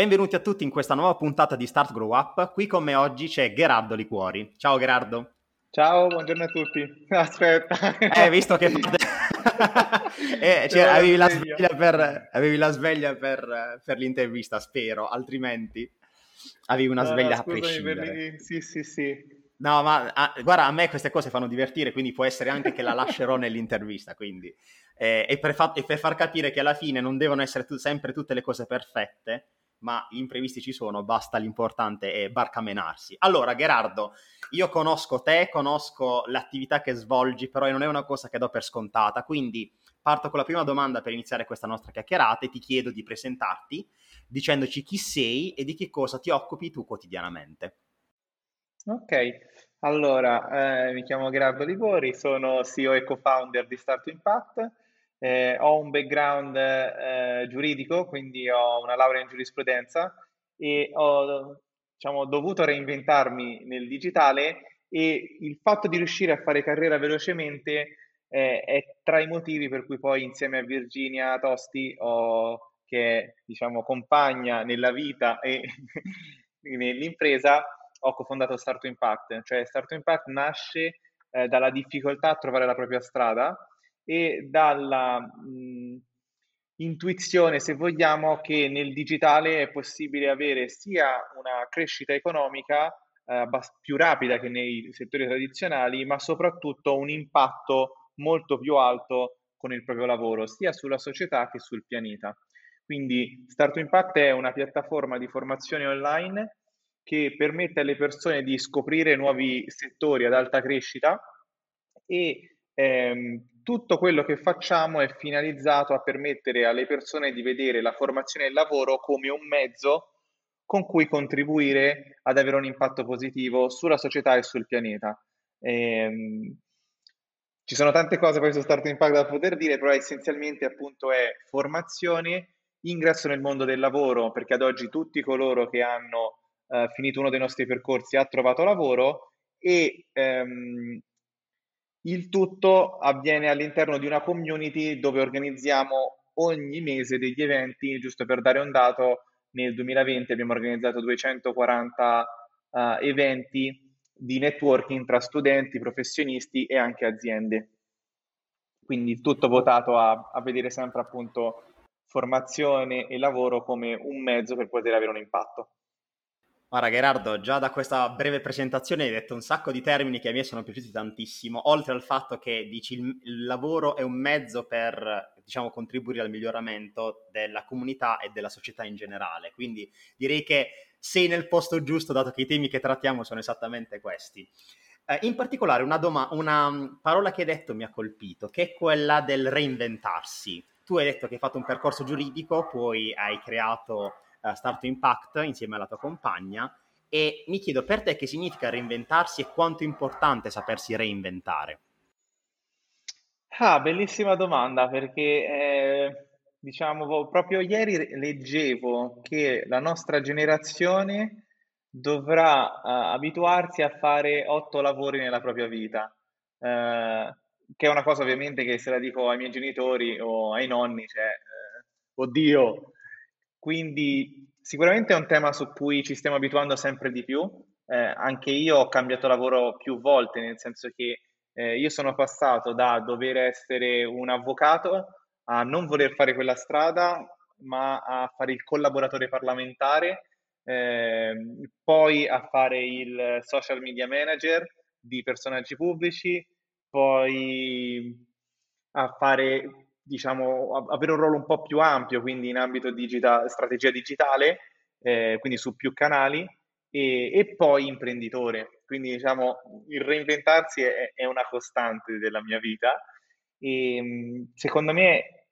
Benvenuti a tutti in questa nuova puntata di Start Grow Up. Qui con me oggi c'è Gerardo Liquori. Ciao Gerardo. Ciao, buongiorno a tutti. Aspetta. Eh, visto che eh, cioè, avevi, la sveglia per, avevi la sveglia per, per l'intervista, spero, altrimenti avevi una sveglia uh, a prescindere. Sì, sì, sì. No, ma ah, guarda, a me queste cose fanno divertire, quindi può essere anche che la lascerò nell'intervista, quindi. Eh, e, per fa- e, per far capire che alla fine non devono essere tu- sempre tutte le cose perfette, ma gli imprevisti ci sono, basta l'importante è barcamenarsi. Allora, Gerardo, io conosco te, conosco l'attività che svolgi, però non è una cosa che do per scontata, quindi parto con la prima domanda per iniziare questa nostra chiacchierata e ti chiedo di presentarti dicendoci chi sei e di che cosa ti occupi tu quotidianamente. Ok, allora eh, mi chiamo Gerardo Ligori, sono CEO e co-founder di Start Impact eh, ho un background eh, giuridico, quindi ho una laurea in giurisprudenza e ho diciamo, dovuto reinventarmi nel digitale e il fatto di riuscire a fare carriera velocemente eh, è tra i motivi per cui poi insieme a Virginia Tosti, ho, che è diciamo, compagna nella vita e nell'impresa, ho cofondato Startup Impact. Cioè Startup Impact nasce eh, dalla difficoltà a trovare la propria strada e dalla mh, intuizione, se vogliamo, che nel digitale è possibile avere sia una crescita economica eh, più rapida che nei settori tradizionali, ma soprattutto un impatto molto più alto con il proprio lavoro, sia sulla società che sul pianeta. Quindi Start Impact è una piattaforma di formazione online che permette alle persone di scoprire nuovi settori ad alta crescita e ehm, tutto quello che facciamo è finalizzato a permettere alle persone di vedere la formazione e il lavoro come un mezzo con cui contribuire ad avere un impatto positivo sulla società e sul pianeta. Ehm, ci sono tante cose poi su Start Impact da poter dire, però essenzialmente appunto è formazione, ingresso nel mondo del lavoro, perché ad oggi tutti coloro che hanno eh, finito uno dei nostri percorsi ha trovato lavoro e ehm, il tutto avviene all'interno di una community dove organizziamo ogni mese degli eventi, giusto per dare un dato, nel 2020 abbiamo organizzato 240 uh, eh, eventi di networking tra studenti, professionisti e anche aziende. Quindi tutto votato a, a vedere sempre appunto formazione e lavoro come un mezzo per poter avere un impatto. Guarda Gerardo, già da questa breve presentazione hai detto un sacco di termini che a me sono piaciuti tantissimo, oltre al fatto che dici il, lavoro è un mezzo per diciamo, contribuire al miglioramento della comunità e della società in generale. Quindi direi che sei nel posto giusto, dato che i temi che trattiamo sono esattamente questi. Eh, in particolare una, doma- una mm, parola che hai detto mi ha colpito, che è quella del reinventarsi. Tu hai detto che hai fatto un percorso giuridico, poi hai creato uh, Start Impact insieme alla tua compagna e mi chiedo per te che significa reinventarsi e quanto è importante sapersi reinventare. Ah, bellissima domanda perché eh, diciamo proprio ieri leggevo che la nostra generazione dovrà uh, abituarsi a fare otto lavori nella propria vita, uh, che è una cosa ovviamente che se la dico ai miei genitori o ai nonni, cioè, uh, oddio, quindi sicuramente è un tema su cui ci stiamo abituando sempre di più. Eh, anche io ho cambiato lavoro più volte, nel senso che eh, io sono passato da dover essere un avvocato a non voler fare quella strada, ma a fare il collaboratore parlamentare, eh, poi a fare il social media manager di personaggi pubblici, poi a fare diciamo, avere un ruolo un po' più ampio, quindi in ambito digitale, strategia digitale, eh, quindi su più canali, e, e, poi imprenditore. Quindi, diciamo, il reinventarsi è, è una costante della mia vita e secondo me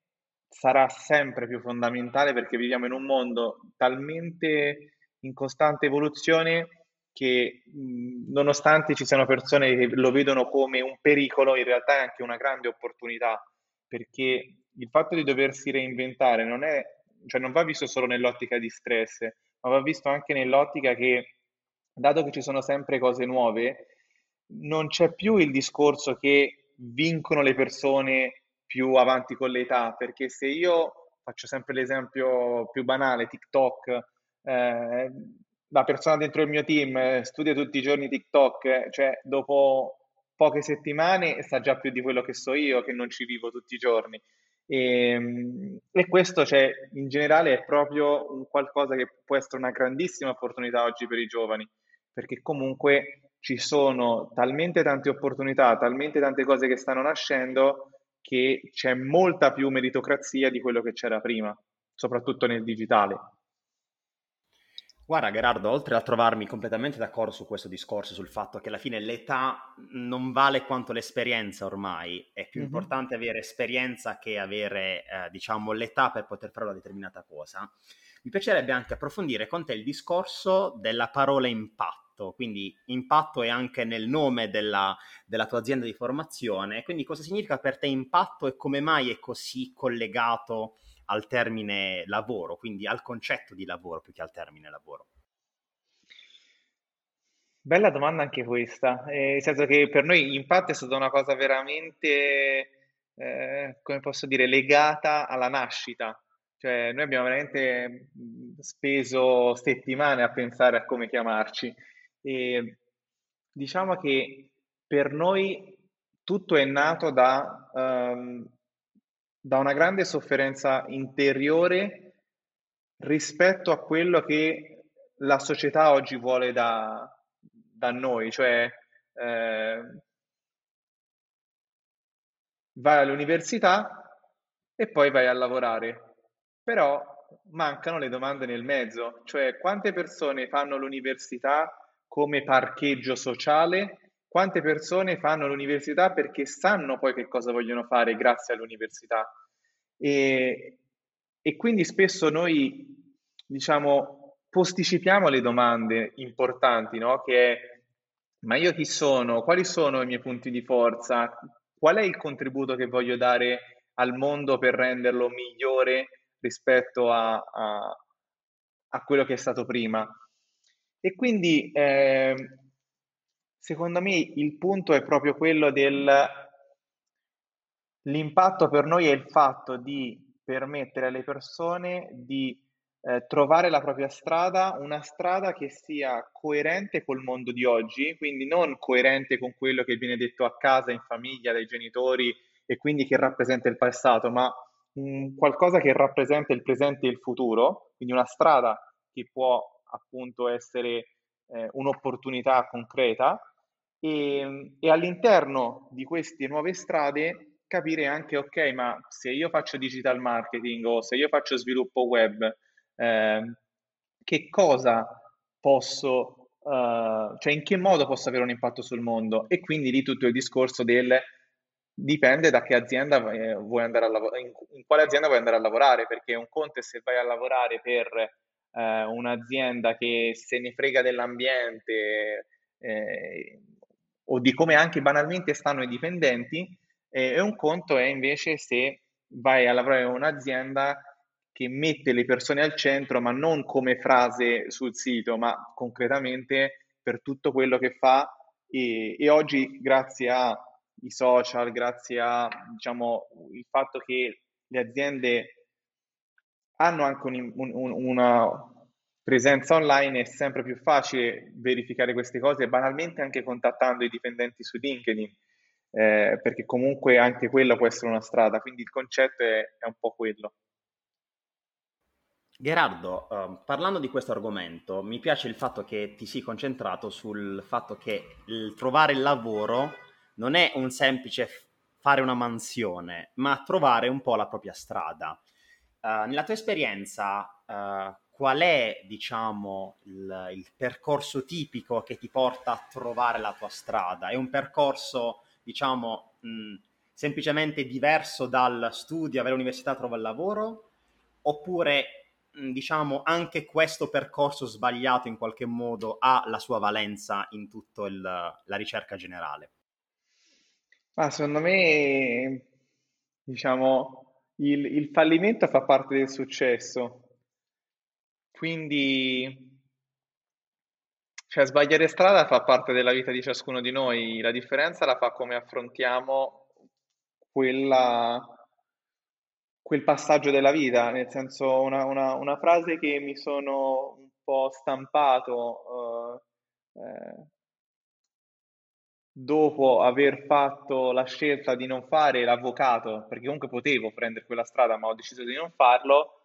sarà sempre più fondamentale perché viviamo in un mondo talmente in costante evoluzione che mh, nonostante ci siano persone che lo vedono come un pericolo, in realtà è anche una grande opportunità, perché il fatto di doversi reinventare non, è, cioè non va visto solo nell'ottica di stress, ma va visto anche nell'ottica che, dato che ci sono sempre cose nuove, non c'è più il discorso che vincono le persone più avanti con l'età, perché se io faccio sempre l'esempio più banale, TikTok, eh, la persona dentro il mio team eh, studia tutti i giorni TikTok, eh, cioè dopo poche settimane sa già più di quello che so io, che non ci vivo tutti i giorni. E, ehm, e questo cioè, in generale è proprio un qualcosa che può essere una grandissima opportunità oggi per i giovani, perché comunque ci sono talmente tante opportunità, talmente tante cose che stanno nascendo che c'è molta più meritocrazia di quello che c'era prima, soprattutto nel digitale. Guarda Gerardo, oltre a trovarmi completamente d'accordo su questo discorso, sul fatto che alla fine l'età non vale quanto l'esperienza ormai, è più mm-hmm. importante avere esperienza che avere, eh, diciamo, l'età per poter fare una determinata cosa, mi piacerebbe anche approfondire con te il discorso della parola impatto, quindi impatto è anche nel nome della, della tua azienda di formazione, quindi cosa significa per te impatto e come mai è così collegato al termine lavoro, quindi al concetto di lavoro più che al termine lavoro? Bella domanda anche questa, eh, nel senso che per noi impatto è stata una cosa veramente, eh, come posso dire, legata alla nascita. Cioè, noi abbiamo veramente speso settimane a pensare a come chiamarci. E diciamo che per noi tutto è nato da um, da una grande sofferenza interiore rispetto a quello che la società oggi vuole da, da noi, cioè eh, vai all'università e poi vai a lavorare, però mancano le domande nel mezzo, cioè quante persone fanno l'università come parcheggio sociale quante persone fanno l'università perché sanno poi che cosa vogliono fare grazie all'università. E, e quindi spesso noi, diciamo, posticipiamo le domande importanti, no? Che è, ma io chi sono? Quali sono i miei punti di forza? Qual è il contributo che voglio dare al mondo per renderlo migliore rispetto a, a, a quello che è stato prima? E quindi eh, Secondo me il punto è proprio quello del l'impatto per noi è il fatto di permettere alle persone di eh, trovare la propria strada, una strada che sia coerente col mondo di oggi, quindi non coerente con quello che viene detto a casa, in famiglia, dai genitori e quindi che rappresenta il passato, ma mh, qualcosa che rappresenta il presente e il futuro, quindi una strada che può appunto essere eh, un'opportunità concreta e, e all'interno di queste nuove strade capire anche, ok, ma se io faccio digital marketing o se io faccio sviluppo web, eh, che cosa posso, uh, cioè in che modo posso avere un impatto sul mondo? E quindi lì tutto il discorso del dipende da che azienda eh, vuoi andare a lavorare, in, in, quale azienda vuoi andare a lavorare, perché un conto è se vai a lavorare per eh, un'azienda che se ne frega dell'ambiente, eh, o di come anche banalmente stanno i dipendenti, eh, e un conto è invece se vai a lavorare in un'azienda che mette le persone al centro, ma non come frase sul sito, ma concretamente per tutto quello che fa. E, e oggi, grazie ai social, grazie a diciamo, fatto che le aziende hanno anche un, un, una, presenza online è sempre più facile verificare queste cose, banalmente anche contattando i dipendenti su LinkedIn, eh, perché comunque anche quella può essere una strada, quindi il concetto è, è un po' quello. Gerardo, uh, parlando di questo argomento, mi piace il fatto che ti sei concentrato sul fatto che il trovare il lavoro non è un semplice fare una mansione, ma trovare un po' la propria strada. Uh, nella tua esperienza, uh, qual è, diciamo, il, il, percorso tipico che ti porta a trovare la tua strada? È un percorso, diciamo, mh, semplicemente diverso dal studio, avere l'università, trova il lavoro? Oppure diciamo, anche questo percorso sbagliato in qualche modo ha la sua valenza in tutta la ricerca generale? Ma secondo me, diciamo, il, il fallimento fa parte del successo. Quindi, cioè, sbagliare strada fa parte della vita di ciascuno di noi, la differenza la fa come affrontiamo quella, quel passaggio della vita, nel senso una, una, una frase che mi sono un po' stampato uh, eh, dopo aver fatto la scelta di non fare l'avvocato, perché comunque potevo prendere quella strada, ma ho deciso di non farlo,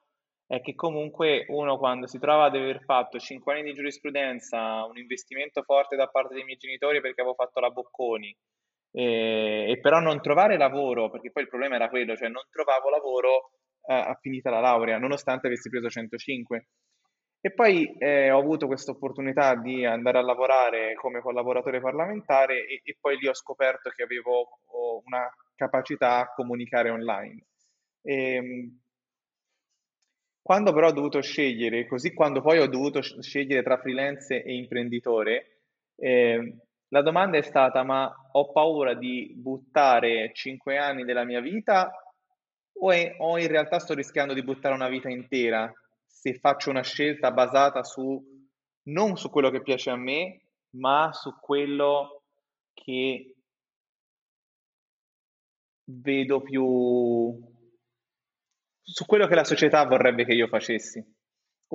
è che comunque uno quando si trova ad aver fatto 5 anni di giurisprudenza, un investimento forte da parte dei miei genitori perché avevo fatto la Bocconi, e, e però non trovare lavoro, perché poi il problema era quello, cioè non trovavo lavoro eh, a finita la laurea, nonostante avessi preso 105. E poi eh, ho avuto questa opportunità di andare a lavorare come collaboratore parlamentare e, e poi lì ho scoperto che avevo una capacità a comunicare online. E, ehm, quando però ho dovuto scegliere, così quando poi ho dovuto scegliere tra freelance e imprenditore, eh, la domanda è stata, ma ho paura di buttare cinque anni della mia vita o, è, o in realtà sto rischiando di buttare una vita intera? Se faccio una scelta basata su non su quello che piace a me, ma su quello che vedo più su quello che la società vorrebbe che io facessi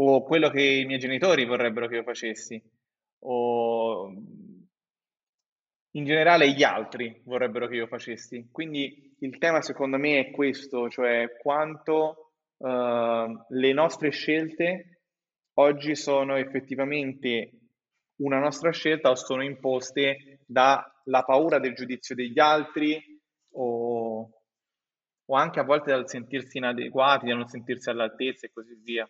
o quello che i miei genitori vorrebbero che io facessi o in generale gli altri vorrebbero che io facessi. Quindi il tema secondo me è questo, cioè quanto uh, le nostre scelte oggi sono effettivamente una nostra scelta o sono imposte dalla paura del giudizio degli altri o, o anche a volte dal sentirsi inadeguati, da non sentirsi all'altezza e così via.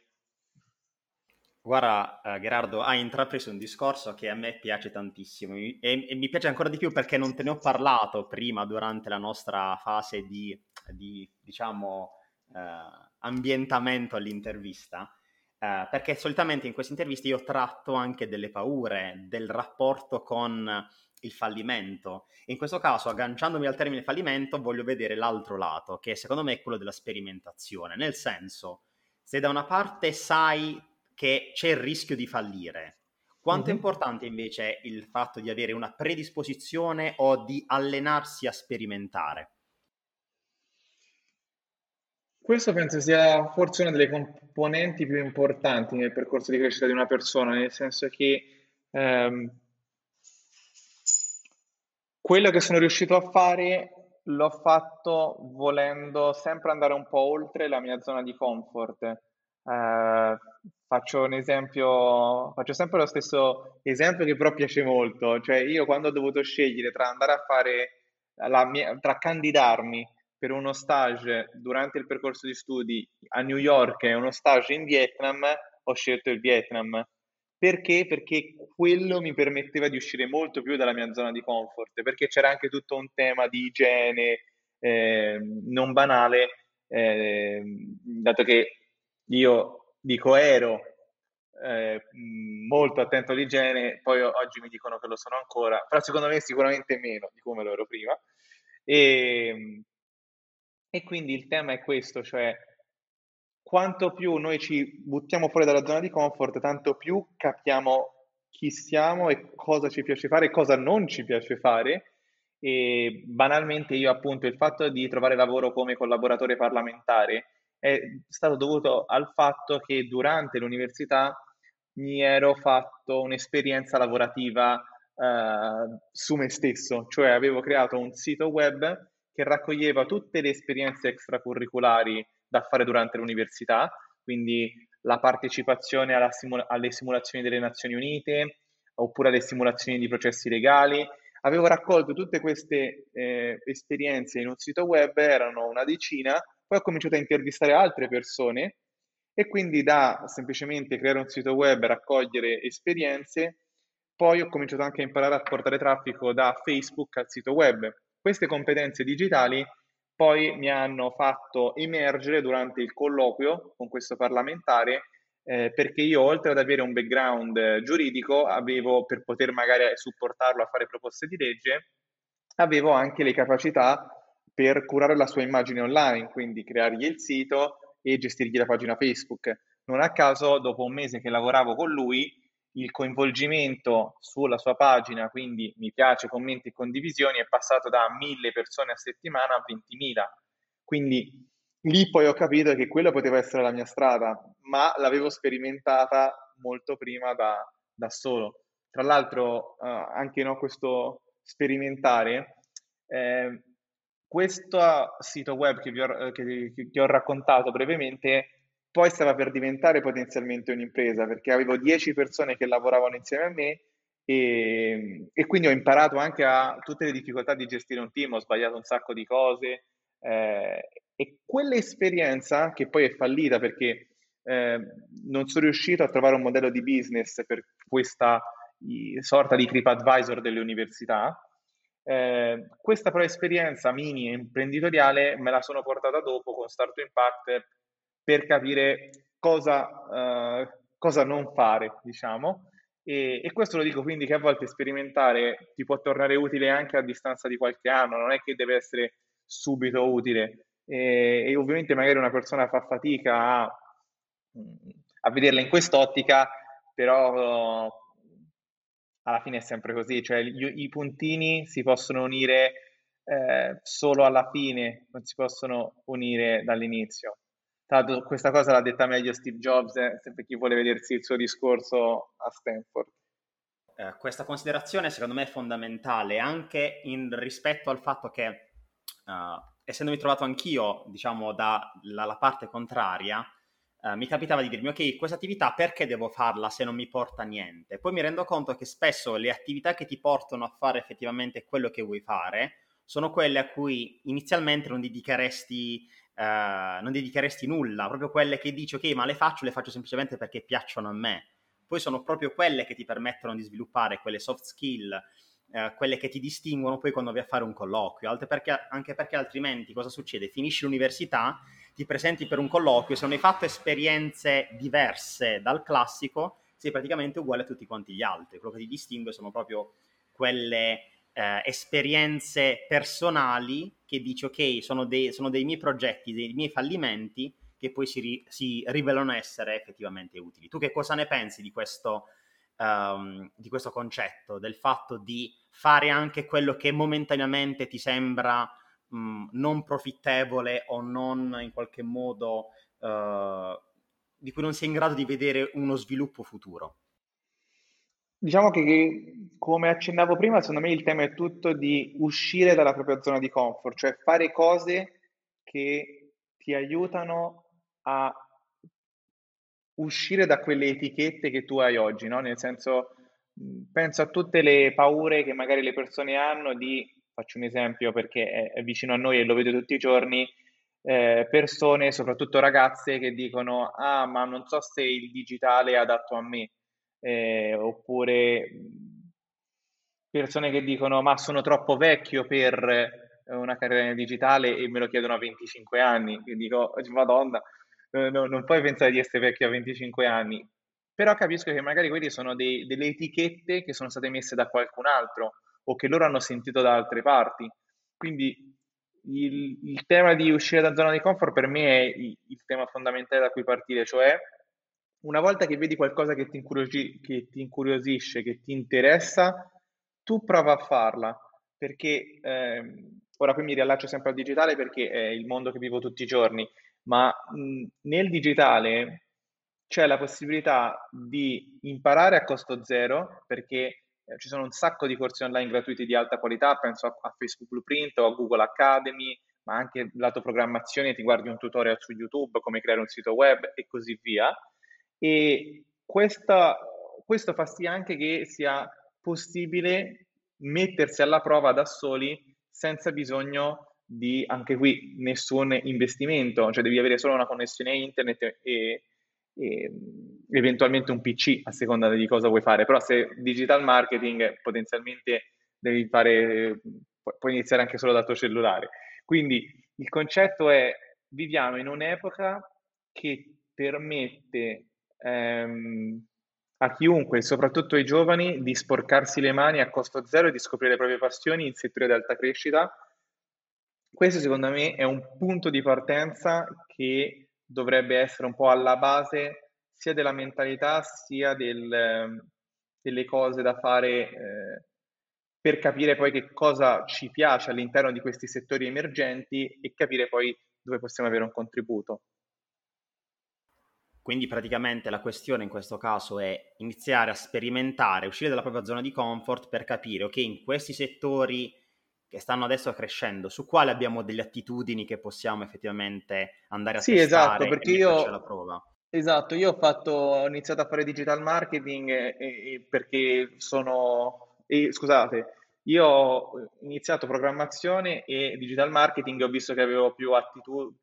Guarda, uh, Gerardo, hai intrapreso un discorso che a me piace tantissimo e, e, mi piace ancora di più perché non te ne ho parlato prima durante la nostra fase di, di diciamo, uh, ambientamento all'intervista, uh, perché solitamente in queste interviste io tratto anche delle paure, del rapporto con il fallimento. In questo caso, agganciandomi al termine fallimento, voglio vedere l'altro lato, che secondo me è quello della sperimentazione, nel senso, se da una parte sai che c'è il rischio di fallire. Quanto mm-hmm. è importante invece il fatto di avere una predisposizione o di allenarsi a sperimentare? Questo penso sia forse una delle componenti più importanti nel percorso di crescita di una persona, nel senso che ehm, quello che sono riuscito a fare l'ho fatto volendo sempre andare un po' oltre la mia zona di comfort. Eh, Faccio un esempio, faccio sempre lo stesso esempio che però piace molto, cioè io quando ho dovuto scegliere tra andare a fare la mia, tra candidarmi per uno stage durante il percorso di studi a New York e uno stage in Vietnam, ho scelto il Vietnam. Perché? Perché quello mi permetteva di uscire molto più dalla mia zona di comfort, perché c'era anche tutto un tema di igiene eh, non banale, eh, dato che io dico ero eh, molto attento all'igiene, poi oggi mi dicono che lo sono ancora, però secondo me sicuramente meno di come lo ero prima. E, ehm, e quindi il tema è questo, cioè quanto più noi ci buttiamo fuori dalla zona di comfort, tanto più capiamo chi siamo e cosa ci piace fare e cosa non ci piace fare. E banalmente io appunto il fatto di trovare lavoro come collaboratore parlamentare è stato dovuto al fatto che durante l'università mi ero fatto un'esperienza lavorativa eh, su me stesso, cioè avevo creato un sito web che raccoglieva tutte le esperienze extracurriculari da fare durante l'università, quindi la partecipazione simula- alle simulazioni delle Nazioni Unite oppure alle simulazioni di processi legali. Avevo raccolto tutte queste eh, esperienze in un sito web, erano una decina, poi ho cominciato a intervistare altre persone e quindi da semplicemente creare un sito web, raccogliere esperienze, poi ho cominciato anche a imparare a portare traffico da Facebook al sito web. Queste competenze digitali poi mi hanno fatto emergere durante il colloquio con questo parlamentare eh, perché io oltre ad avere un background giuridico, avevo per poter magari supportarlo a fare proposte di legge, avevo anche le capacità per curare la sua immagine online, quindi creargli il sito e gestirgli la pagina Facebook. Non a caso, dopo un mese che lavoravo con lui, il coinvolgimento sulla sua pagina, quindi mi piace, commenti e condivisioni, è passato da 1000 persone a settimana a 20.000. Quindi lì poi ho capito che quello poteva essere la mia strada, ma l'avevo sperimentata molto prima da, da solo. Tra l'altro, uh, anche no, questo sperimentare, eh, questo sito web che ho, che, che ho raccontato brevemente poi stava per diventare potenzialmente un'impresa perché avevo 10 persone che lavoravano insieme a me e, e, quindi ho imparato anche a tutte le difficoltà di gestire un team, ho sbagliato un sacco di cose eh, e quell'esperienza che poi è fallita perché eh, non sono riuscito a trovare un modello di business per questa sorta di TripAdvisor delle università, eh, questa però esperienza mini imprenditoriale me la sono portata dopo con Start to Impact per capire cosa, uh, cosa non fare, diciamo. E, e, questo lo dico quindi che a volte sperimentare ti può tornare utile anche a distanza di qualche anno, non è che deve essere subito utile. E, e ovviamente magari una persona fa fatica a, a vederla in quest'ottica, però uh, alla fine è sempre così, cioè gli, i puntini si possono unire eh, solo alla fine, non si possono unire dall'inizio. Tra l'altro questa cosa l'ha detta meglio Steve Jobs, eh, per chi vuole vedersi il suo discorso a Stanford. Eh, questa considerazione secondo me è fondamentale anche in rispetto al fatto che, uh, essendomi trovato anch'io, diciamo, dalla parte contraria, uh, mi capitava di dirmi, ok, questa attività perché devo farla se non mi porta niente? Poi mi rendo conto che spesso le attività che ti portano a fare effettivamente quello che vuoi fare sono quelle a cui inizialmente non dedicheresti eh, non dedicheresti nulla, proprio quelle che dici ok ma le faccio, le faccio semplicemente perché piacciono a me. Poi sono proprio quelle che ti permettono di sviluppare quelle soft skill, eh, quelle che ti distinguono poi quando vai a fare un colloquio, perché, anche perché altrimenti cosa succede? Finisci l'università, ti presenti per un colloquio, se non hai fatto esperienze diverse dal classico, sei praticamente uguale a tutti quanti gli altri. Quello che ti distingue sono proprio quelle eh, esperienze personali che dici ok, sono dei, sono dei, miei progetti, dei miei fallimenti che poi si, ri, si, rivelano essere effettivamente utili. Tu che cosa ne pensi di questo, um, di questo concetto, del fatto di fare anche quello che momentaneamente ti sembra um, non profittevole o non in qualche modo uh, di cui non sei in grado di vedere uno sviluppo futuro? Diciamo che, come accennavo prima, secondo me il tema è tutto di uscire dalla propria zona di comfort, cioè fare cose che ti aiutano a uscire da quelle etichette che tu hai oggi, no? Nel senso, penso a tutte le paure che magari le persone hanno di, faccio un esempio perché è, vicino a noi e lo vedo tutti i giorni, eh, persone, soprattutto ragazze, che dicono, ah, ma non so se il digitale è adatto a me eh, oppure persone che dicono ma sono troppo vecchio per una carriera nel digitale e me lo chiedono a 25 anni, e dico madonna, eh, no, non puoi pensare di essere vecchio a 25 anni, però capisco che magari quelle sono dei, delle etichette che sono state messe da qualcun altro o che loro hanno sentito da altre parti. Quindi il, il tema di uscire da zona di comfort per me è il, il tema fondamentale da cui partire, cioè una volta che vedi qualcosa che ti, incuriosi- che ti incuriosisce, che ti interessa, tu prova a farla, perché ehm, ora qui mi riallaccio sempre al digitale perché è il mondo che vivo tutti i giorni, ma mh, nel digitale c'è la possibilità di imparare a costo zero, perché eh, ci sono un sacco di corsi online gratuiti di alta qualità, penso a, a Facebook Blueprint o a Google Academy, ma anche lato programmazione, ti guardi un tutorial su YouTube, come creare un sito web e così via e questa, questo fa sì anche che sia possibile mettersi alla prova da soli senza bisogno di anche qui nessun investimento, cioè devi avere solo una connessione internet e, e eventualmente un PC a seconda di cosa vuoi fare, però se digital marketing potenzialmente devi fare, puoi iniziare anche solo dal tuo cellulare. Quindi il concetto è viviamo in un'epoca che permette ehm, a chiunque, soprattutto ai giovani, di sporcarsi le mani a costo zero e di scoprire le proprie passioni in settori ad alta crescita. Questo secondo me è un punto di partenza che dovrebbe essere un po' alla base sia della mentalità sia del, delle cose da fare eh, per capire poi che cosa ci piace all'interno di questi settori emergenti e capire poi dove possiamo avere un contributo. Quindi praticamente la questione in questo caso è iniziare a sperimentare, uscire dalla propria zona di comfort per capire, ok, in questi settori che stanno adesso crescendo, su quali abbiamo delle attitudini che possiamo effettivamente andare a sì, esatto, perché io, alla prova. Esatto, io ho, fatto, ho iniziato a fare digital marketing e, e perché sono, e, scusate, io ho iniziato programmazione e digital marketing, ho visto che avevo più attitu-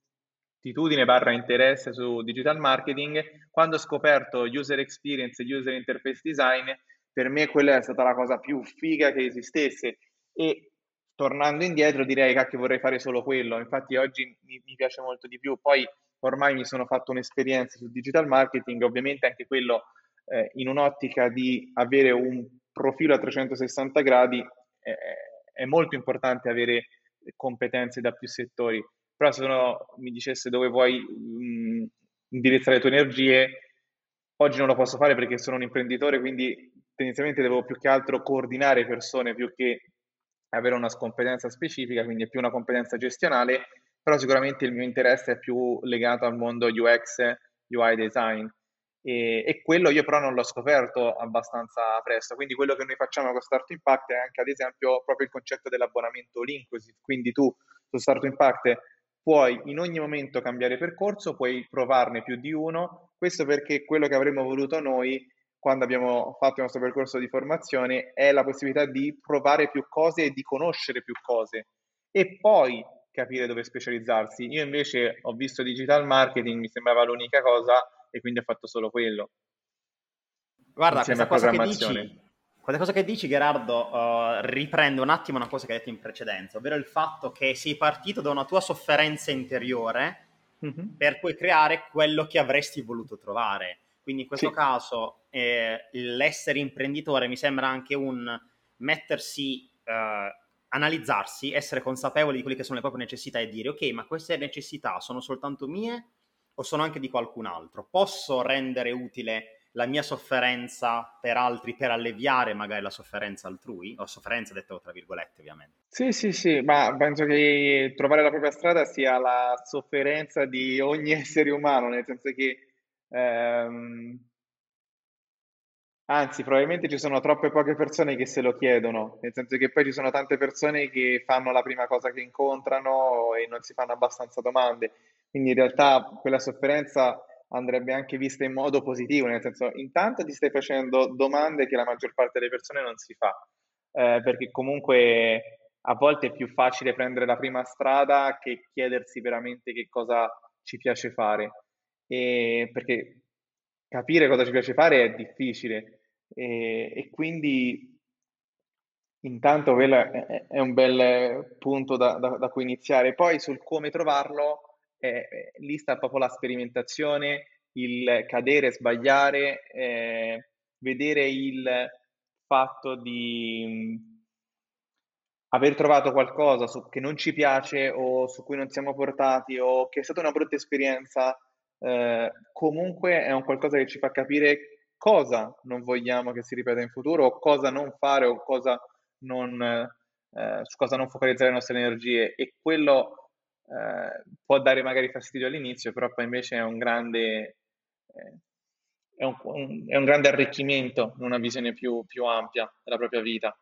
attitudine barra interesse su digital marketing, quando ho scoperto user experience e user interface design, per me quella è stata la cosa più figa che esistesse. E tornando indietro direi che vorrei fare solo quello, infatti oggi mi, mi piace molto di più, poi ormai mi sono fatto un'esperienza su digital marketing, ovviamente anche quello eh, in un'ottica di avere un profilo a 360 gradi eh, è molto importante avere competenze da più settori però se uno mi dicesse dove vuoi mh, indirizzare le tue energie, oggi non lo posso fare perché sono un imprenditore, quindi tendenzialmente devo più che altro coordinare persone più che avere una competenza specifica, quindi è più una competenza gestionale, però sicuramente il mio interesse è più legato al mondo UX, UI design. E, e, quello io però non l'ho scoperto abbastanza presto. Quindi quello che noi facciamo con Start Impact è anche ad esempio proprio il concetto dell'abbonamento all inclusive. Quindi tu su Start Impact puoi in ogni momento cambiare percorso, puoi provarne più di uno, questo perché quello che avremmo voluto noi quando abbiamo fatto il nostro percorso di formazione è la possibilità di provare più cose e di conoscere più cose e poi capire dove specializzarsi. Io invece ho visto digital marketing, mi sembrava l'unica cosa e quindi ho fatto solo quello. Guarda, questa cosa che dici questa cosa che dici, Gerardo, uh, riprende un attimo una cosa che hai detto in precedenza, ovvero il fatto che sei partito da una tua sofferenza interiore mm-hmm. per poi creare quello che avresti voluto trovare. Quindi in questo sì. caso eh, l'essere imprenditore mi sembra anche un mettersi, uh, analizzarsi, essere consapevoli di quelle che sono le proprie necessità e dire ok, ma queste necessità sono soltanto mie o sono anche di qualcun altro? Posso rendere utile la mia sofferenza per altri per alleviare magari la sofferenza altrui, o sofferenza detto tra virgolette ovviamente. Sì, sì, sì, ma penso che trovare la propria strada sia la sofferenza di ogni essere umano, nel senso che ehm, anzi, probabilmente ci sono troppe poche persone che se lo chiedono, nel senso che poi ci sono tante persone che fanno la prima cosa che incontrano e non si fanno abbastanza domande. Quindi in realtà quella sofferenza andrebbe anche vista in modo positivo, nel senso intanto ti stai facendo domande che la maggior parte delle persone non si fa, eh, perché comunque a volte è più facile prendere la prima strada che chiedersi veramente che cosa ci piace fare, e perché capire cosa ci piace fare è difficile e, e quindi intanto quello è, è un bel punto da, da, da cui iniziare. Poi sul come trovarlo eh, lì sta proprio la sperimentazione, il cadere, sbagliare, eh, vedere il fatto di mh, aver trovato qualcosa su, che non ci piace o su cui non siamo portati o che è stata una brutta esperienza, eh, comunque è un qualcosa che ci fa capire cosa non vogliamo che si ripeta in futuro o cosa non fare o cosa non, eh, su cosa non focalizzare le nostre energie. E quello eh, può dare magari fastidio all'inizio, però poi invece è un grande, eh, è un, un, è un grande arricchimento, una visione più, più ampia della propria vita.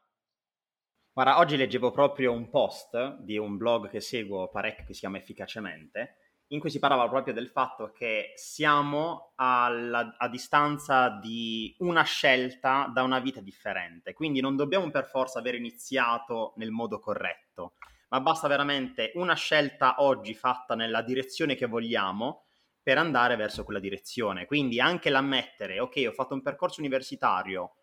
Guarda, oggi leggevo proprio un post di un blog che seguo parecchio che si chiama Efficacemente, in cui si parlava proprio del fatto che siamo alla, a distanza di una scelta da una vita differente, quindi non dobbiamo per forza aver iniziato nel modo corretto ma basta veramente una scelta oggi fatta nella direzione che vogliamo per andare verso quella direzione. Quindi anche l'ammettere, ok, ho fatto un percorso universitario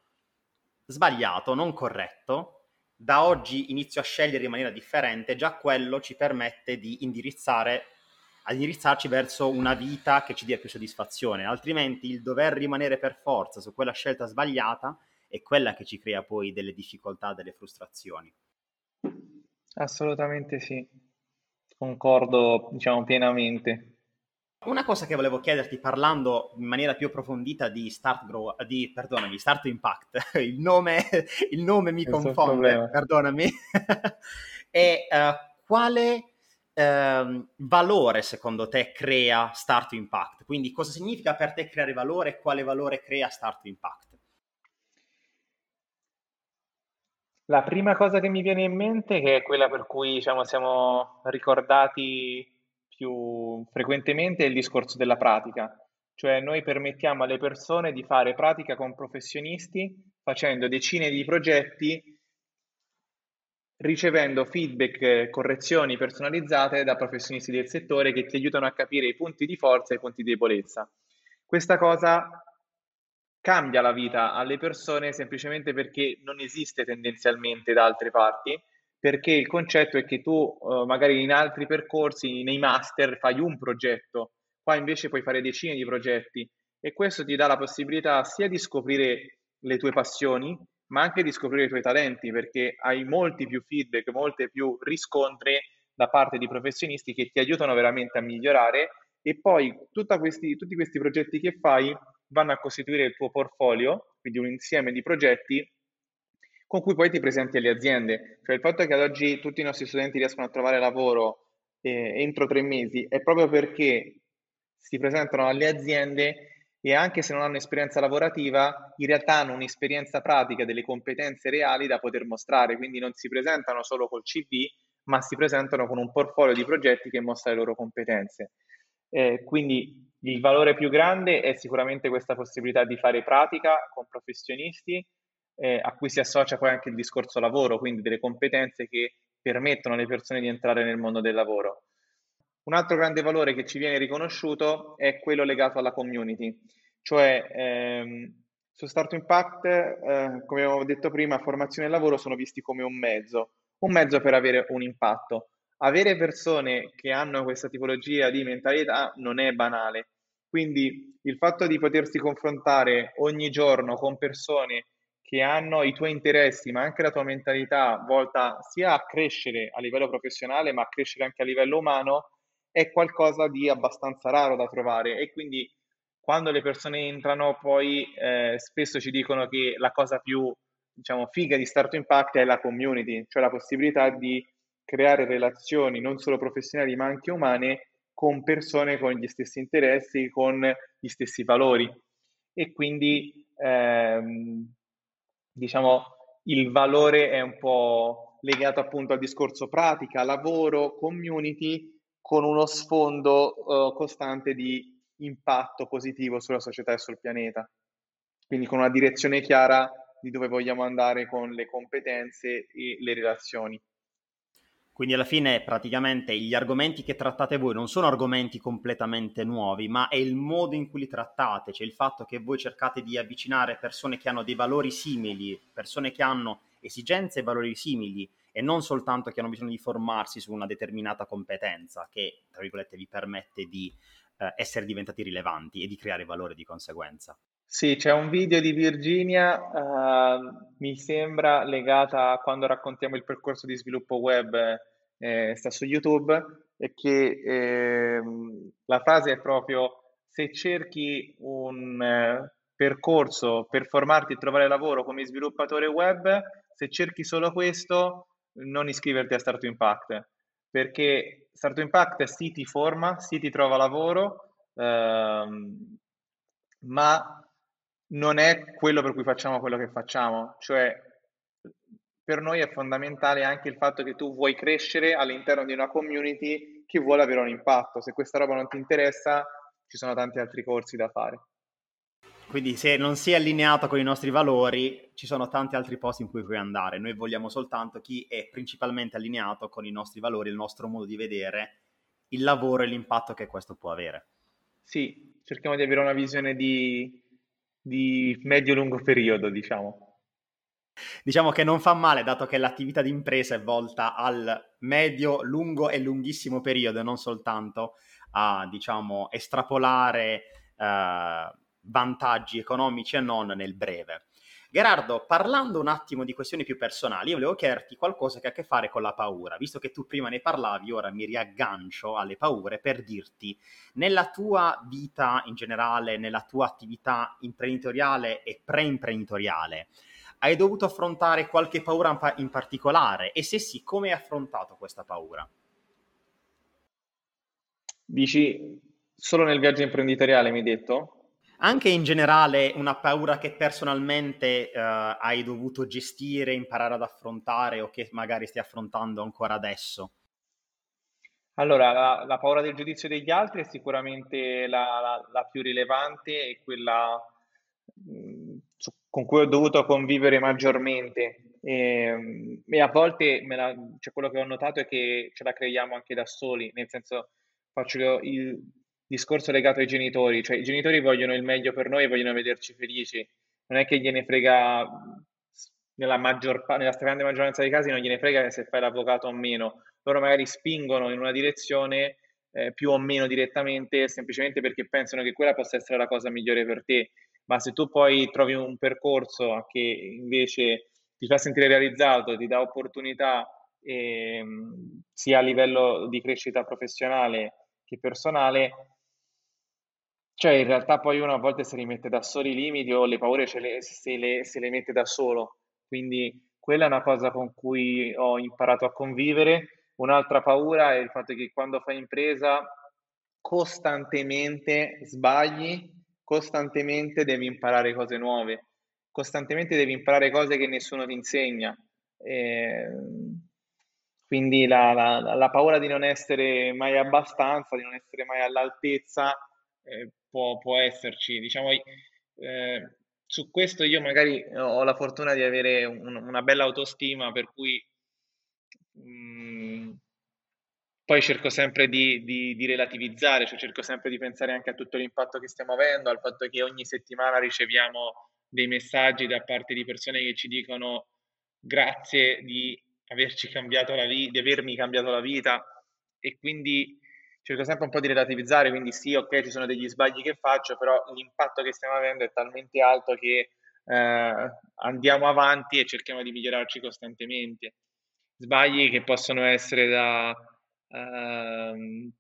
sbagliato, non corretto, da oggi inizio a scegliere in maniera differente, già quello ci permette di indirizzare ad indirizzarci verso una vita che ci dia più soddisfazione, altrimenti il dover rimanere per forza su quella scelta sbagliata è quella che ci crea poi delle difficoltà, delle frustrazioni. Assolutamente sì, concordo diciamo pienamente. Una cosa che volevo chiederti parlando in maniera più approfondita di Start Grow, di, perdonami, Start Impact, il nome, il nome mi Questo confonde, perdonami, è uh, quale uh, valore secondo te crea Start Impact? Quindi cosa significa per te creare valore e quale valore crea Start Impact? La prima cosa che mi viene in mente, che è quella per cui diciamo, siamo ricordati più frequentemente, è il discorso della pratica. Cioè noi permettiamo alle persone di fare pratica con professionisti facendo decine di progetti, ricevendo feedback, correzioni personalizzate da professionisti del settore che ti aiutano a capire i punti di forza e i punti di debolezza. Questa cosa cambia la vita alle persone semplicemente perché non esiste tendenzialmente da altre parti, perché il concetto è che tu eh, magari in altri percorsi, nei master, fai un progetto, qua invece puoi fare decine di progetti e questo ti dà la possibilità sia di scoprire le tue passioni, ma anche di scoprire i tuoi talenti, perché hai molti più feedback, molte più riscontri da parte di professionisti che ti aiutano veramente a migliorare e poi questi, tutti questi progetti che fai vanno a costituire il tuo portfolio, quindi un insieme di progetti con cui poi ti presenti alle aziende. Cioè il fatto che ad oggi tutti i nostri studenti riescono a trovare lavoro eh, entro tre mesi è proprio perché si presentano alle aziende e anche se non hanno esperienza lavorativa, in realtà hanno un'esperienza pratica, delle competenze reali da poter mostrare, quindi non si presentano solo col CV, ma si presentano con un portfolio di progetti che mostra le loro competenze. Eh, quindi il valore più grande è sicuramente questa possibilità di fare pratica con professionisti, eh, a cui si associa poi anche il discorso lavoro, quindi delle competenze che permettono alle persone di entrare nel mondo del lavoro. Un altro grande valore che ci viene riconosciuto è quello legato alla community, cioè ehm, su Start Impact, eh, come avevo detto prima, formazione e lavoro sono visti come un mezzo, un mezzo per avere un impatto avere persone che hanno questa tipologia di mentalità non è banale. Quindi il fatto di potersi confrontare ogni giorno con persone che hanno i tuoi interessi, ma anche la tua mentalità volta sia a crescere a livello professionale, ma a crescere anche a livello umano, è qualcosa di abbastanza raro da trovare. E quindi quando le persone entrano, poi eh, spesso ci dicono che la cosa più diciamo, figa di Start Impact è la community, cioè la possibilità di creare relazioni non solo professionali ma anche umane con persone con gli stessi interessi, con gli stessi valori. E quindi ehm, diciamo il valore è un po' legato appunto al discorso pratica, lavoro, community, con uno sfondo uh, costante di impatto positivo sulla società e sul pianeta. Quindi con una direzione chiara di dove vogliamo andare con le competenze e le relazioni. Quindi alla fine praticamente gli argomenti che trattate voi non sono argomenti completamente nuovi, ma è il modo in cui li trattate, cioè il fatto che voi cercate di avvicinare persone che hanno dei valori simili, persone che hanno esigenze e valori simili e non soltanto che hanno bisogno di formarsi su una determinata competenza che, tra virgolette, vi permette di eh, essere diventati rilevanti e di creare valore di conseguenza. Sì, c'è un video di Virginia, uh, mi sembra legata a quando raccontiamo il percorso di sviluppo web eh, sta su YouTube, e che eh, la frase è proprio se cerchi un eh, percorso per formarti e trovare lavoro come sviluppatore web, se cerchi solo questo, non iscriverti a Start Impact, perché Start Impact sì ti forma, sì ti trova lavoro, ehm, ma non è quello per cui facciamo quello che facciamo, cioè per noi è fondamentale anche il fatto che tu vuoi crescere all'interno di una community che vuole avere un impatto. Se questa roba non ti interessa, ci sono tanti altri corsi da fare. Quindi se non sei allineato con i nostri valori, ci sono tanti altri posti in cui puoi andare. Noi vogliamo soltanto chi è principalmente allineato con i nostri valori, il nostro modo di vedere il lavoro e l'impatto che questo può avere. Sì, cerchiamo di avere una visione di, di medio-lungo periodo, diciamo. Diciamo che non fa male, dato che l'attività di impresa è volta al medio, lungo e lunghissimo periodo, non soltanto a, diciamo, estrapolare eh, vantaggi economici e non nel breve. Gerardo, parlando un attimo di questioni più personali, io volevo chiederti qualcosa che ha a che fare con la paura. Visto che tu prima ne parlavi, ora mi riaggancio alle paure per dirti, nella tua vita in generale, nella tua attività imprenditoriale e pre-imprenditoriale, hai dovuto affrontare qualche paura in particolare? E se sì, come hai affrontato questa paura? Dici solo nel viaggio imprenditoriale, mi hai detto? Anche in generale una paura che personalmente uh, hai dovuto gestire, imparare ad affrontare o che magari stai affrontando ancora adesso? Allora, la, la paura del giudizio degli altri è sicuramente la, la, la più rilevante e quella con cui ho dovuto convivere maggiormente. E, e a volte la, cioè, quello che ho notato è che ce la creiamo anche da soli, nel senso faccio il, discorso legato ai genitori, cioè i genitori vogliono il meglio per noi vogliono vederci felici, non è che gliene frega, nella, maggior, nella stragrande maggioranza dei casi non gliene frega se fai l'avvocato o meno, loro magari spingono in una direzione eh, più o meno direttamente, semplicemente perché pensano che quella possa essere la cosa migliore per te, ma se tu poi trovi un percorso che invece ti fa sentire realizzato, ti dà opportunità eh, sia a livello di crescita professionale che personale, cioè, in realtà poi uno a volte se li mette da soli i limiti o le paure le, se, le, se le mette da solo. Quindi quella è una cosa con cui ho imparato a convivere. Un'altra paura è il fatto che quando fai impresa costantemente sbagli, costantemente devi imparare cose nuove, costantemente devi imparare cose che nessuno ti insegna. E ehm, quindi la, la, la, paura di non essere mai abbastanza, di non essere mai all'altezza, eh, può, può esserci. Diciamo, eh, su questo io magari ho la fortuna di avere un, una bella autostima, per cui mh, mm, poi cerco sempre di, di, di, relativizzare, cioè cerco sempre di pensare anche a tutto l'impatto che stiamo avendo, al fatto che ogni settimana riceviamo dei messaggi da parte di persone che ci dicono grazie di averci cambiato la vita, di avermi cambiato la vita e quindi cerco sempre un po' di relativizzare, quindi sì, ok, ci sono degli sbagli che faccio, però l'impatto che stiamo avendo è talmente alto che eh, andiamo avanti e cerchiamo di migliorarci costantemente. Sbagli che possono essere da, eh,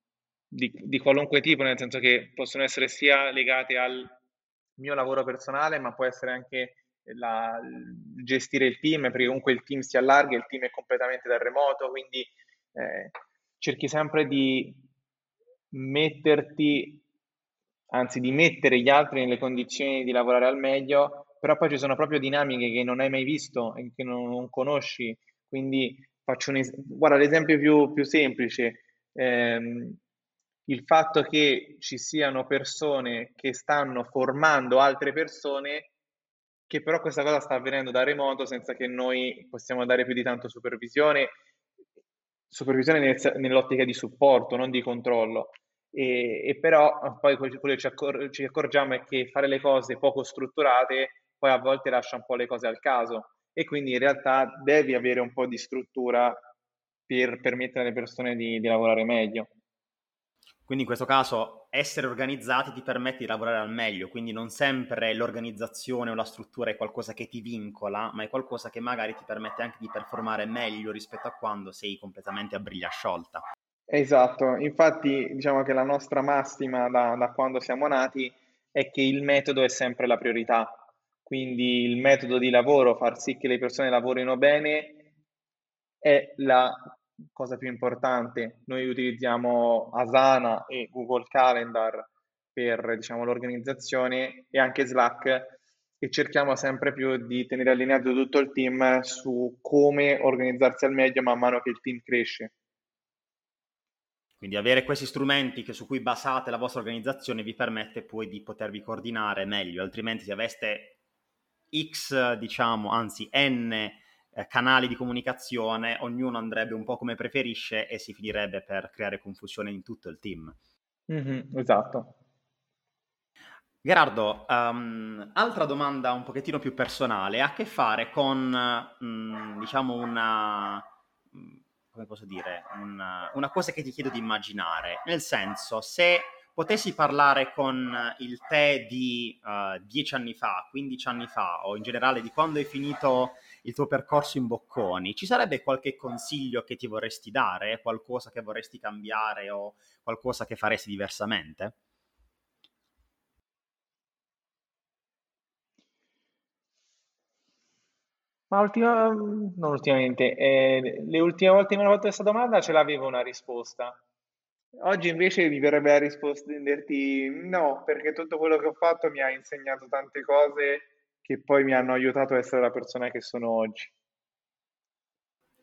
di, di qualunque tipo, nel senso che possono essere sia legati al mio lavoro personale, ma può essere anche la, gestire il team, perché comunque il team si allarga, il team è completamente da remoto, quindi eh, cerchi sempre di metterti, anzi di mettere gli altri nelle condizioni di lavorare al meglio, però poi ci sono proprio dinamiche che non hai mai visto e che non, non conosci. Quindi faccio un es- guarda l'esempio più, più semplice. Ehm, il fatto che ci siano persone che stanno formando altre persone, che però questa cosa sta avvenendo da remoto senza che noi possiamo dare più di tanto supervisione, supervisione nell'ottica di supporto, non di controllo. E, e però poi quello che ci, accor- ci accorgiamo è che fare le cose poco strutturate poi a volte lascia un po' le cose al caso e quindi in realtà devi avere un po' di struttura per permettere alle persone di, di lavorare meglio. Quindi in questo caso essere organizzati ti permette di lavorare al meglio, quindi non sempre l'organizzazione o la struttura è qualcosa che ti vincola, ma è qualcosa che magari ti permette anche di performare meglio rispetto a quando sei completamente a briglia sciolta. Esatto, infatti diciamo che la nostra massima da, da quando siamo nati è che il metodo è sempre la priorità, quindi il metodo di lavoro, far sì che le persone lavorino bene è la cosa più importante. Noi utilizziamo Asana e Google Calendar per diciamo, l'organizzazione e anche Slack e cerchiamo sempre più di tenere allineato tutto il team su come organizzarsi al meglio man mano che il team cresce. Quindi avere questi strumenti su cui basate la vostra organizzazione vi permette poi di potervi coordinare meglio, altrimenti se aveste X, diciamo, anzi N eh, canali di comunicazione, ognuno andrebbe un po' come preferisce e si finirebbe per creare confusione in tutto il team. Mm-hmm, esatto. Gerardo, um, altra domanda un pochettino più personale, ha a che fare con, um, diciamo, una come posso dire, una, una cosa che ti chiedo di immaginare. Nel senso, se potessi parlare con il te di uh, dieci anni fa, 15 anni fa, o in generale di quando hai finito il tuo percorso in Bocconi, ci sarebbe qualche consiglio che ti vorresti dare, qualcosa che vorresti cambiare o qualcosa che faresti diversamente? Ma ultima, non ultimamente, eh, le ultime volte che mi hanno fatto questa domanda ce l'avevo una risposta. Oggi invece mi verrebbe di dirti no, perché tutto quello che ho fatto mi ha insegnato tante cose che poi mi hanno aiutato a essere la persona che sono oggi.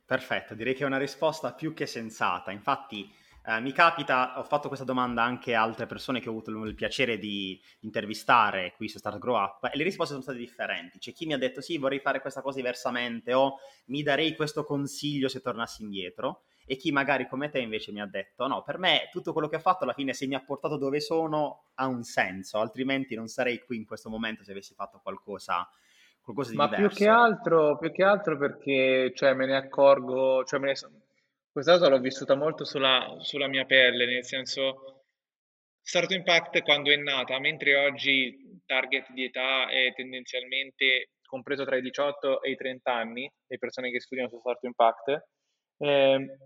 Perfetto, direi che è una risposta più che sensata. Infatti, eh, mi capita, ho fatto questa domanda anche a altre persone che ho avuto il piacere di intervistare qui su Start Grow Up e le risposte sono state differenti. C'è chi mi ha detto sì, vorrei fare questa cosa diversamente o mi darei questo consiglio se tornassi indietro e chi magari come te invece mi ha detto no, per me tutto quello che ho fatto alla fine se mi ha portato dove sono ha un senso, altrimenti non sarei qui in questo momento se avessi fatto qualcosa, qualcosa di Ma diverso. più che altro, più che altro perché cioè, me ne accorgo, cioè, me ne so- questa cosa l'ho vissuta molto sulla, sulla mia pelle, nel senso, Startup Impact quando è nata, mentre oggi target di età è tendenzialmente compreso tra i 18 e i 30 anni, le persone che studiano su Startup Impact, eh,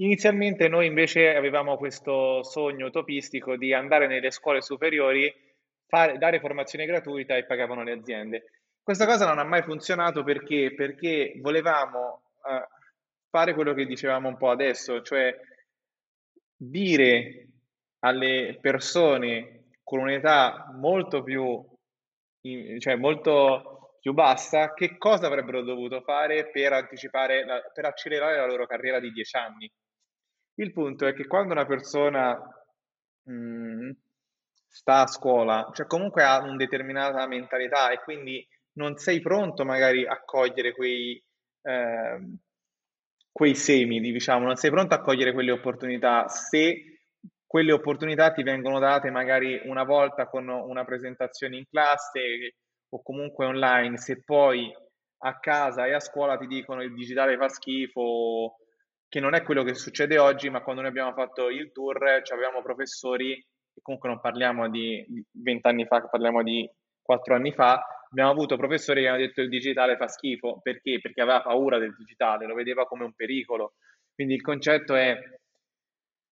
inizialmente noi invece avevamo questo sogno utopistico di andare nelle scuole superiori, fare, dare formazione gratuita e pagavano le aziende. Questa cosa non ha mai funzionato perché, perché volevamo uh, fare quello che dicevamo un po' adesso, cioè dire alle persone con un'età molto più, cioè molto più bassa che cosa avrebbero dovuto fare per anticipare, la, per accelerare la loro carriera di 10 anni. Il punto è che quando una persona mh, mm, sta a scuola, cioè comunque ha una determinata mentalità e quindi non sei pronto magari a cogliere quei, eh, quei semi, diciamo, non sei pronto a cogliere quelle opportunità. Se quelle opportunità ti vengono date magari una volta con una presentazione in classe o comunque online, se poi a casa e a scuola ti dicono il digitale fa schifo, che non è quello che succede oggi, ma quando noi abbiamo fatto il tour avevamo professori, e comunque non parliamo di vent'anni fa, parliamo di quattro anni fa, abbiamo avuto professori che hanno detto il digitale fa schifo, perché? Perché aveva paura del digitale, lo vedeva come un pericolo. Quindi il concetto è,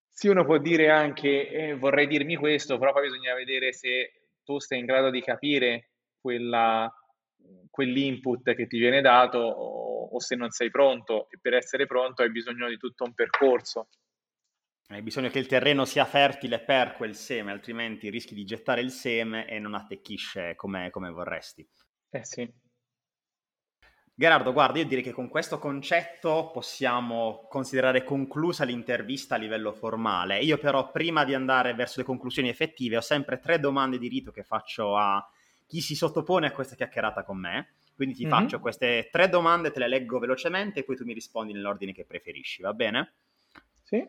sì uno può dire anche eh, vorrei dirmi questo, però poi bisogna vedere se tu sei in grado di capire quella, quell'input che ti viene dato o, o se non sei pronto e per essere pronto hai bisogno di tutto un percorso. Hai bisogno che il terreno sia fertile per quel seme, altrimenti rischi di gettare il seme e non attecchisce come, come vorresti. Eh sì. Gerardo, guarda, io direi che con questo concetto possiamo considerare conclusa l'intervista a livello formale. Io però, prima di andare verso le conclusioni effettive, ho sempre tre domande di rito che faccio a chi si sottopone a questa chiacchierata con me. Quindi ti mm-hmm. faccio queste tre domande, te le leggo velocemente e poi tu mi rispondi nell'ordine che preferisci, va bene? Sì.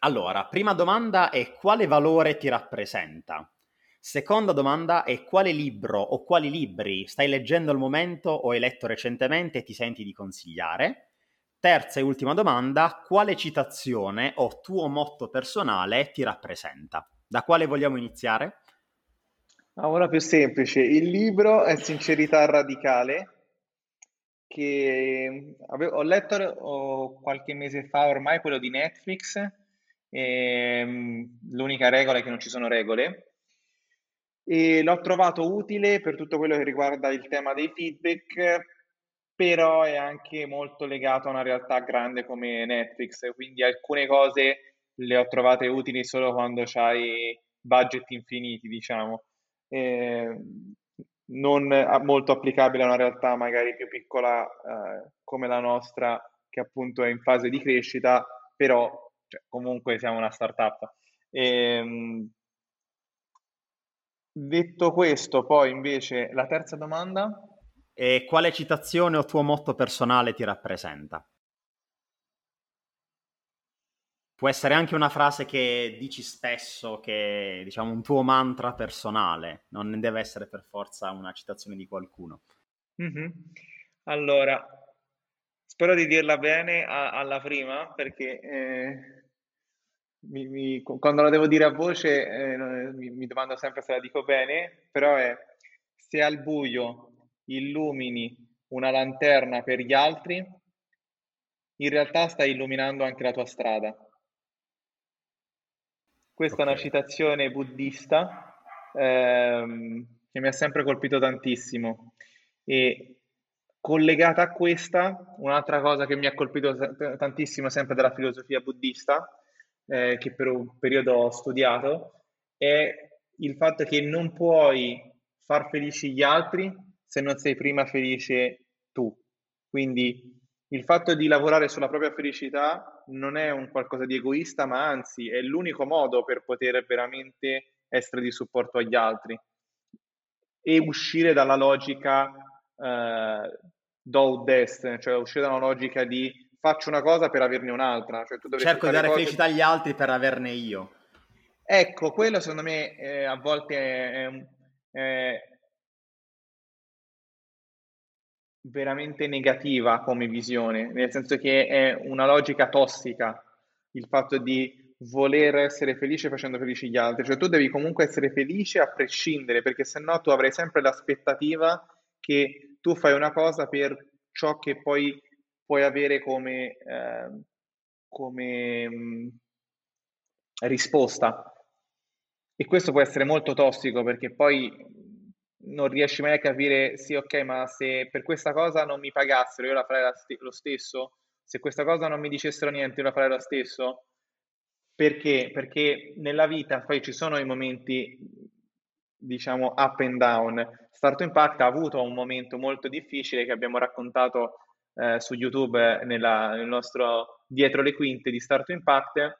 Allora, prima domanda è quale valore ti rappresenta? Seconda domanda è quale libro o quali libri stai leggendo al momento o hai letto recentemente e ti senti di consigliare? Terza e ultima domanda, quale citazione o tuo motto personale ti rappresenta? Da quale vogliamo iniziare? Ah, una più semplice, il libro è Sincerità radicale, che avevo, ho letto oh, qualche mese fa ormai, quello di Netflix, ehm, l'unica regola è che non ci sono regole. E l'ho trovato utile per tutto quello che riguarda il tema dei feedback, però è anche molto legato a una realtà grande come Netflix, quindi alcune cose le ho trovate utili solo quando c'hai budget infiniti, diciamo. E non molto applicabile a una realtà magari più piccola eh, come la nostra, che appunto è in fase di crescita, però cioè, comunque siamo una startup. E, ehm, detto questo, poi invece la terza domanda. E quale citazione o tuo motto personale ti rappresenta? Può essere anche una frase che dici spesso, che diciamo un tuo mantra personale, non deve essere per forza una citazione di qualcuno. Mm-hmm. Allora, spero di dirla bene a, alla prima perché eh, mi, mi, quando la devo dire a voce eh, mi, mi domando sempre se la dico bene, però è se al buio illumini una lanterna per gli altri, in realtà stai illuminando anche la tua strada. Questa okay. è una citazione buddista ehm, che mi ha sempre colpito tantissimo e collegata a questa, un'altra cosa che mi ha colpito tantissimo sempre della filosofia buddista, eh, che per un periodo ho studiato, è il fatto che non puoi far felici gli altri se non sei prima felice tu. Quindi il fatto di lavorare sulla propria felicità non è un qualcosa di egoista, ma anzi è l'unico modo per poter veramente essere di supporto agli altri e uscire dalla logica eh, do dest, cioè uscire dalla logica di faccio una cosa per averne un'altra. Cioè, Cerco di dare cose... felicità agli altri per averne io. Ecco, quello secondo me eh, a volte è, è, veramente negativa come visione, nel senso che è una logica tossica il fatto di voler essere felice facendo felici gli altri, cioè tu devi comunque essere felice a prescindere, perché se no tu avrai sempre l'aspettativa che tu fai una cosa per ciò che poi puoi avere come, eh, come mh, mm, risposta. E questo può essere molto tossico perché poi non riesci mai a capire, sì, ok, ma se per questa cosa non mi pagassero, io la farei lo stesso? Se questa cosa non mi dicessero niente, io la farei lo stesso? Perché? Perché nella vita poi ci sono i momenti, diciamo, up and down. Startup Impact ha avuto un momento molto difficile che abbiamo raccontato eh, su YouTube nella, nel nostro dietro le quinte di Startup Impact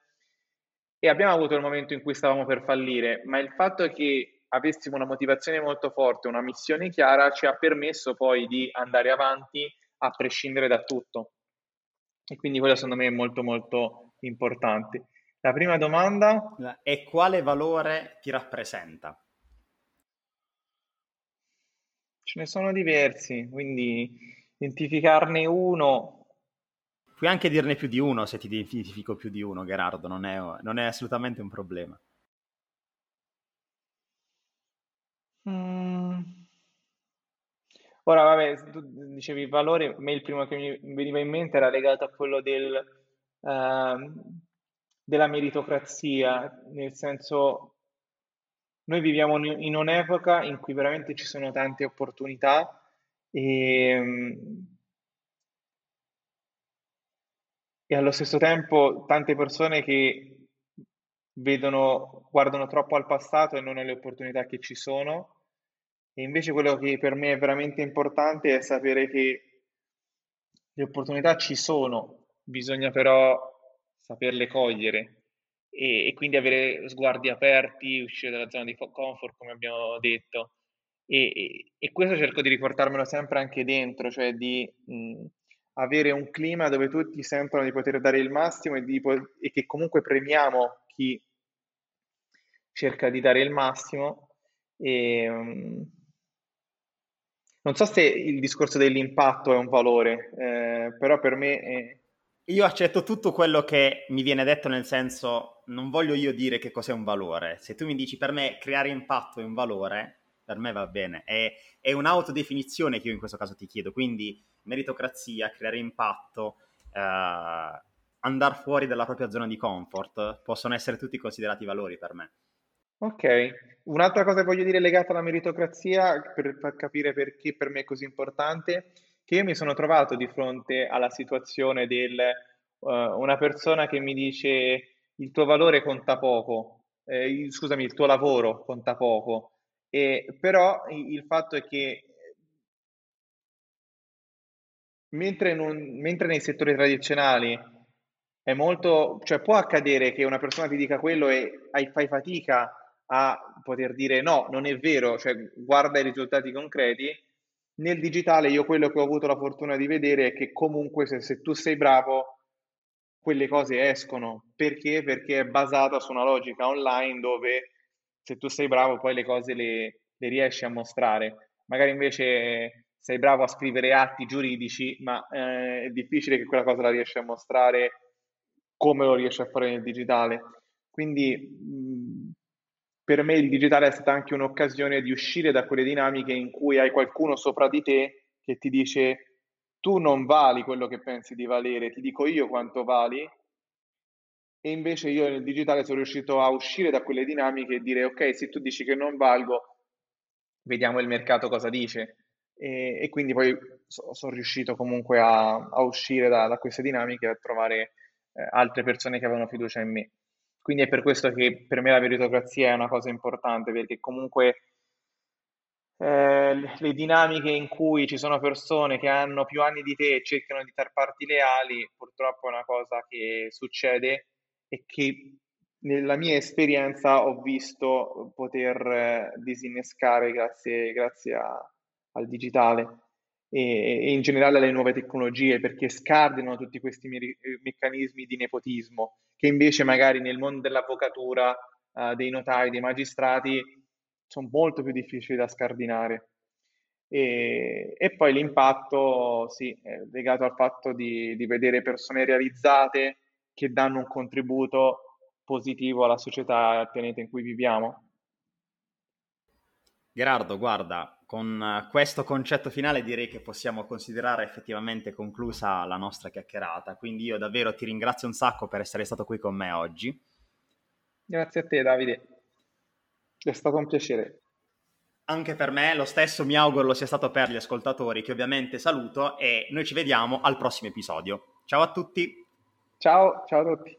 e abbiamo avuto il momento in cui stavamo per fallire, ma il fatto è che avessimo una motivazione molto forte, una missione chiara, ci ha permesso poi di andare avanti a prescindere da tutto. E quindi quello secondo me è molto molto importante. La prima domanda è quale valore ti rappresenta? Ce ne sono diversi, quindi identificarne uno. Puoi anche dirne più di uno se ti identifico più di uno, Gerardo, non è, non è assolutamente un problema. Ora, vabbè, tu dicevi il valore, a me il primo che mi veniva in mente era legato a quello del, ehm, della meritocrazia, nel senso, noi viviamo in un'epoca in cui veramente ci sono tante opportunità e, e allo stesso tempo tante persone che vedono, guardano troppo al passato e non alle opportunità che ci sono e invece quello che per me è veramente importante è sapere che le opportunità ci sono, bisogna però saperle cogliere e, e quindi avere sguardi aperti, uscire dalla zona di comfort, come abbiamo detto. E, e, e questo cerco di riportarmelo sempre anche dentro, cioè di mh, avere un clima dove tutti sentono di poter dare il massimo e, di, e che comunque premiamo chi cerca di dare il massimo. E, mh, non so se il discorso dell'impatto è un valore, eh, però per me... È... Io accetto tutto quello che mi viene detto nel senso, non voglio io dire che cos'è un valore. Se tu mi dici per me creare impatto è un valore, per me va bene. È, è un'autodefinizione che io in questo caso ti chiedo, quindi meritocrazia, creare impatto, eh, andare fuori dalla propria zona di comfort, possono essere tutti considerati valori per me. Ok, un'altra cosa che voglio dire legata alla meritocrazia, per far capire perché per me è così importante, che io mi sono trovato di fronte alla situazione del uh, una persona che mi dice il tuo valore conta poco, eh, scusami, il tuo lavoro conta poco, e, però il fatto è che mentre, non, mentre nei settori tradizionali è molto, cioè può accadere che una persona ti dica quello e fai fatica a poter dire no, non è vero, cioè guarda i risultati concreti. Nel digitale io quello che ho avuto la fortuna di vedere è che comunque se, se tu sei bravo, quelle cose escono. Perché? Perché è basata su una logica online dove se tu sei bravo poi le cose le, le riesci a mostrare. Magari invece sei bravo a scrivere atti giuridici, ma eh, è difficile che quella cosa la riesci a mostrare come lo riesci a fare nel digitale. Quindi mh, per me il digitale è stata anche un'occasione di uscire da quelle dinamiche in cui hai qualcuno sopra di te che ti dice tu non vali quello che pensi di valere, ti dico io quanto vali e invece io nel digitale sono riuscito a uscire da quelle dinamiche e dire ok, se tu dici che non valgo, vediamo il mercato cosa dice. E, e quindi poi so, sono riuscito comunque a, a uscire da, da, queste dinamiche e a trovare eh, altre persone che avevano fiducia in me. Quindi è per questo che per me la meritocrazia è una cosa importante, perché comunque eh, le dinamiche in cui ci sono persone che hanno più anni di te e cercano di tarparti le ali, purtroppo è una cosa che succede e che nella mia esperienza ho visto poter eh, disinnescare grazie, grazie a, al digitale e, e, in generale alle nuove tecnologie perché scardinano tutti questi me- meccanismi di nepotismo che invece magari nel mondo dell'avvocatura, uh, dei notai, dei magistrati sono molto più difficili da scardinare. E, e poi l'impatto, sì, è legato al fatto di, di vedere persone realizzate che danno un contributo positivo alla società e al pianeta in cui viviamo. Gerardo, guarda, con questo concetto finale direi che possiamo considerare effettivamente conclusa la nostra chiacchierata, quindi io davvero ti ringrazio un sacco per essere stato qui con me oggi. Grazie a te Davide, è stato un piacere. Anche per me, lo stesso mi auguro lo sia stato per gli ascoltatori che ovviamente saluto e noi ci vediamo al prossimo episodio. Ciao a tutti! Ciao, ciao a tutti!